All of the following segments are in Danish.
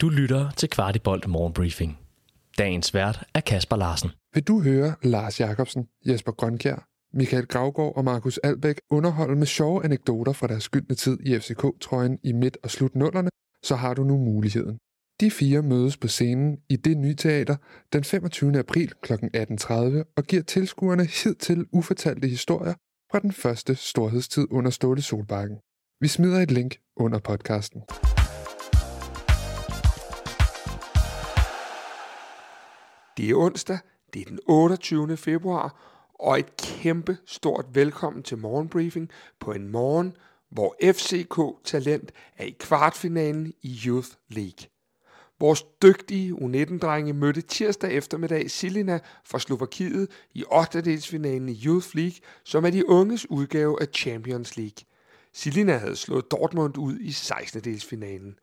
Du lytter til Kvartibolt Morgenbriefing. Dagens vært er Kasper Larsen. Vil du høre Lars Jakobsen, Jesper Grønkjær, Michael Gravgaard og Markus Albæk underholde med sjove anekdoter fra deres skyldne tid i FCK-trøjen i midt- og slutnullerne, så har du nu muligheden. De fire mødes på scenen i det nye teater den 25. april kl. 18.30 og giver tilskuerne hidtil ufortalte historier fra den første storhedstid under Ståle Solbakken. Vi smider et link under podcasten. Det er onsdag, det er den 28. februar, og et kæmpe stort velkommen til morgenbriefing på en morgen, hvor FCK Talent er i kvartfinalen i Youth League. Vores dygtige U19-drenge mødte tirsdag eftermiddag Silina fra Slovakiet i 8. i Youth League, som er de unges udgave af Champions League. Silina havde slået Dortmund ud i 16. -delsfinalen.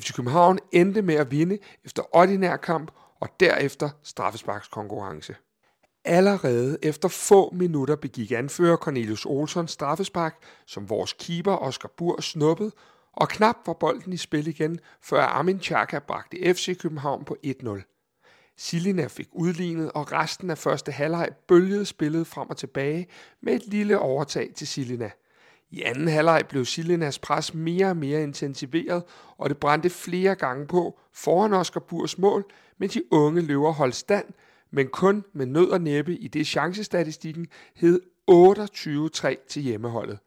FC København endte med at vinde efter ordinær kamp og derefter straffesparkskonkurrence. Allerede efter få minutter begik anfører Cornelius Olsson straffespark, som vores keeper Oscar Bur snuppede, og knap var bolden i spil igen, før Armin Chaka bragte FC København på 1-0. Silina fik udlignet, og resten af første halvleg bølgede spillet frem og tilbage med et lille overtag til Silina. I anden halvleg blev Silinas pres mere og mere intensiveret, og det brændte flere gange på foran Oscar Burs mål, men de unge løver holdt stand, men kun med nød og næppe i det chancestatistikken hed 28-3 til hjemmeholdet.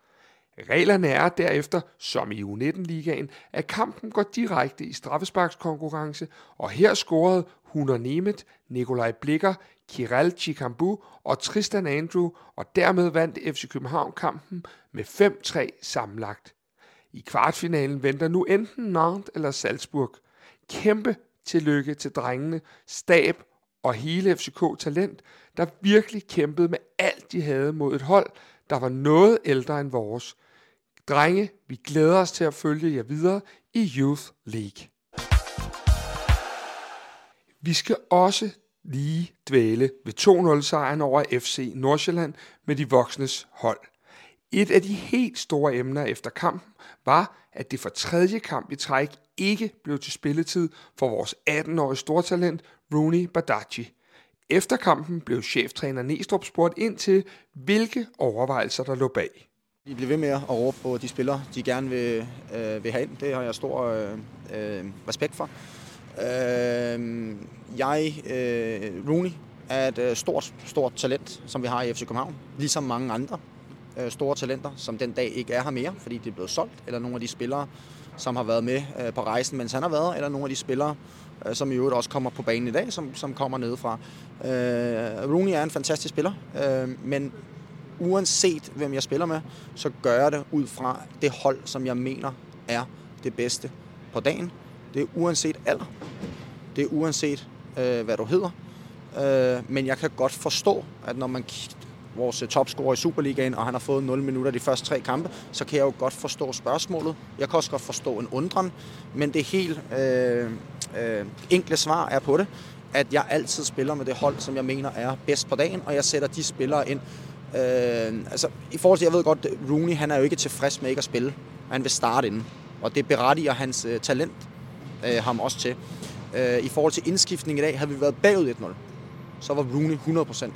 Reglerne er derefter, som i U19-ligaen, at kampen går direkte i straffesparkskonkurrence, og her scorede Hunter Nemeth, Nikolaj Blikker, Kiral Chikambu og Tristan Andrew, og dermed vandt FC København kampen med 5-3 sammenlagt. I kvartfinalen venter nu enten Nantes eller Salzburg. Kæmpe tillykke til drengene, stab og hele FCK Talent, der virkelig kæmpede med alt de havde mod et hold, der var noget ældre end vores. Drenge, vi glæder os til at følge jer videre i Youth League. Vi skal også lige dvæle ved 2-0-sejren over FC Nordsjælland med de voksnes hold. Et af de helt store emner efter kampen var, at det for tredje kamp i træk ikke blev til spilletid for vores 18-årige stortalent Rooney Badaji. Efter kampen blev cheftræner Næstrup spurgt ind til, hvilke overvejelser der lå bag. De bliver ved med at råbe på de spillere, de gerne vil, øh, vil have ind. Det har jeg stor øh, øh respekt for. Øh, jeg, øh, Rooney, er et øh, stort, stort talent, som vi har i FC København. Ligesom mange andre øh, store talenter, som den dag ikke er her mere, fordi det er blevet solgt. Eller nogle af de spillere, som har været med øh, på rejsen, mens han har været. Eller nogle af de spillere, øh, som i øvrigt også kommer på banen i dag, som, som kommer nedefra. Øh, Rooney er en fantastisk spiller, øh, men uanset hvem jeg spiller med, så gør jeg det ud fra det hold, som jeg mener er det bedste på dagen. Det er uanset alder. Det er uanset, øh, hvad du hedder. Øh, men jeg kan godt forstå, at når man vores topscorer i Superligaen, og han har fået 0 minutter de første tre kampe, så kan jeg jo godt forstå spørgsmålet. Jeg kan også godt forstå en undren, men det helt øh, øh, enkle svar er på det, at jeg altid spiller med det hold, som jeg mener er bedst på dagen, og jeg sætter de spillere ind. Øh, altså, i forhold til, jeg ved godt, Rooney, han er jo ikke tilfreds med ikke at spille. Han vil starte inden, og det berettiger hans øh, talent øh, ham også til. Øh, I forhold til indskiftning i dag, havde vi været bagud 1-0, så var Rooney 100%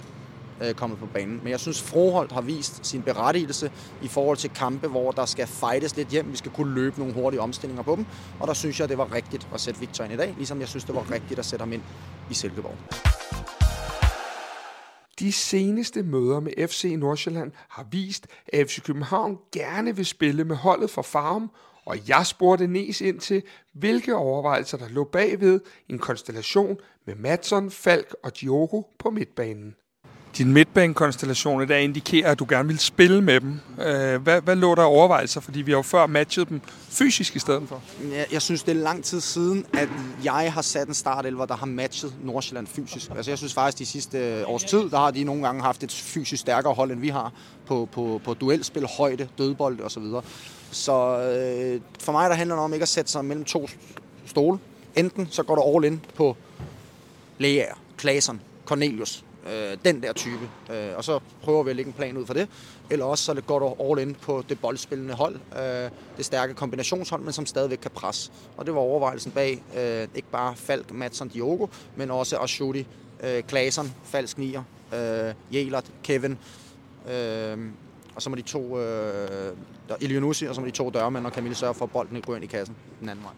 øh, kommet på banen. Men jeg synes, Froholt har vist sin berettigelse i forhold til kampe, hvor der skal fightes lidt hjem. Vi skal kunne løbe nogle hurtige omstillinger på dem. Og der synes jeg, det var rigtigt at sætte Victor ind i dag, ligesom jeg synes, det var rigtigt at sætte ham ind i Silkeborg. De seneste møder med FC Nordsjælland har vist, at FC København gerne vil spille med holdet fra Farum, og jeg spurgte Nes ind til, hvilke overvejelser der lå bagved en konstellation med Matson, Falk og Diogo på midtbanen. Din midtbanekonstellation i dag indikerer, at du gerne vil spille med dem. Øh, hvad, hvad lå der overvejelser? Fordi vi har jo før matchet dem fysisk i stedet for. Jeg, jeg synes, det er lang tid siden, at jeg har sat en startelver, der har matchet Nordsjælland fysisk. Altså, jeg synes faktisk, de sidste øh, års tid, der har de nogle gange haft et fysisk stærkere hold, end vi har på, på, på duelspil, højde, dødbold osv. Så, videre. så øh, for mig der handler det om ikke at sætte sig mellem to stole. Enten så går du all in på Lea, Claesson, Cornelius, øh, den der type. Øh, og så prøver vi at lægge en plan ud for det. Eller også så går du all in på det boldspillende hold. Øh, det stærke kombinationshold, men som stadigvæk kan presse. Og det var overvejelsen bag øh, ikke bare Falk, Madsen, Diogo, men også Ashudi, øh, Klasen, falsk nier, øh, Jelert, Kevin. Øh, og så må de to, øh, Ilionussi, og så må de to dørmænd og Camille sørge for, at bolden ikke går ind i kassen den anden vej.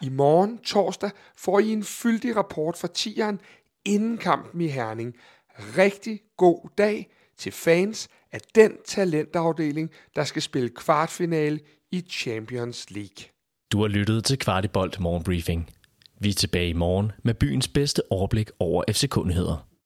I morgen torsdag får I en fyldig rapport fra tieren inden kampen i Herning. Rigtig god dag til fans af den talentafdeling, der skal spille kvartfinale i Champions League. Du har lyttet til Kvartibolt Morgenbriefing. Vi er tilbage i morgen med byens bedste overblik over FC-kundigheder.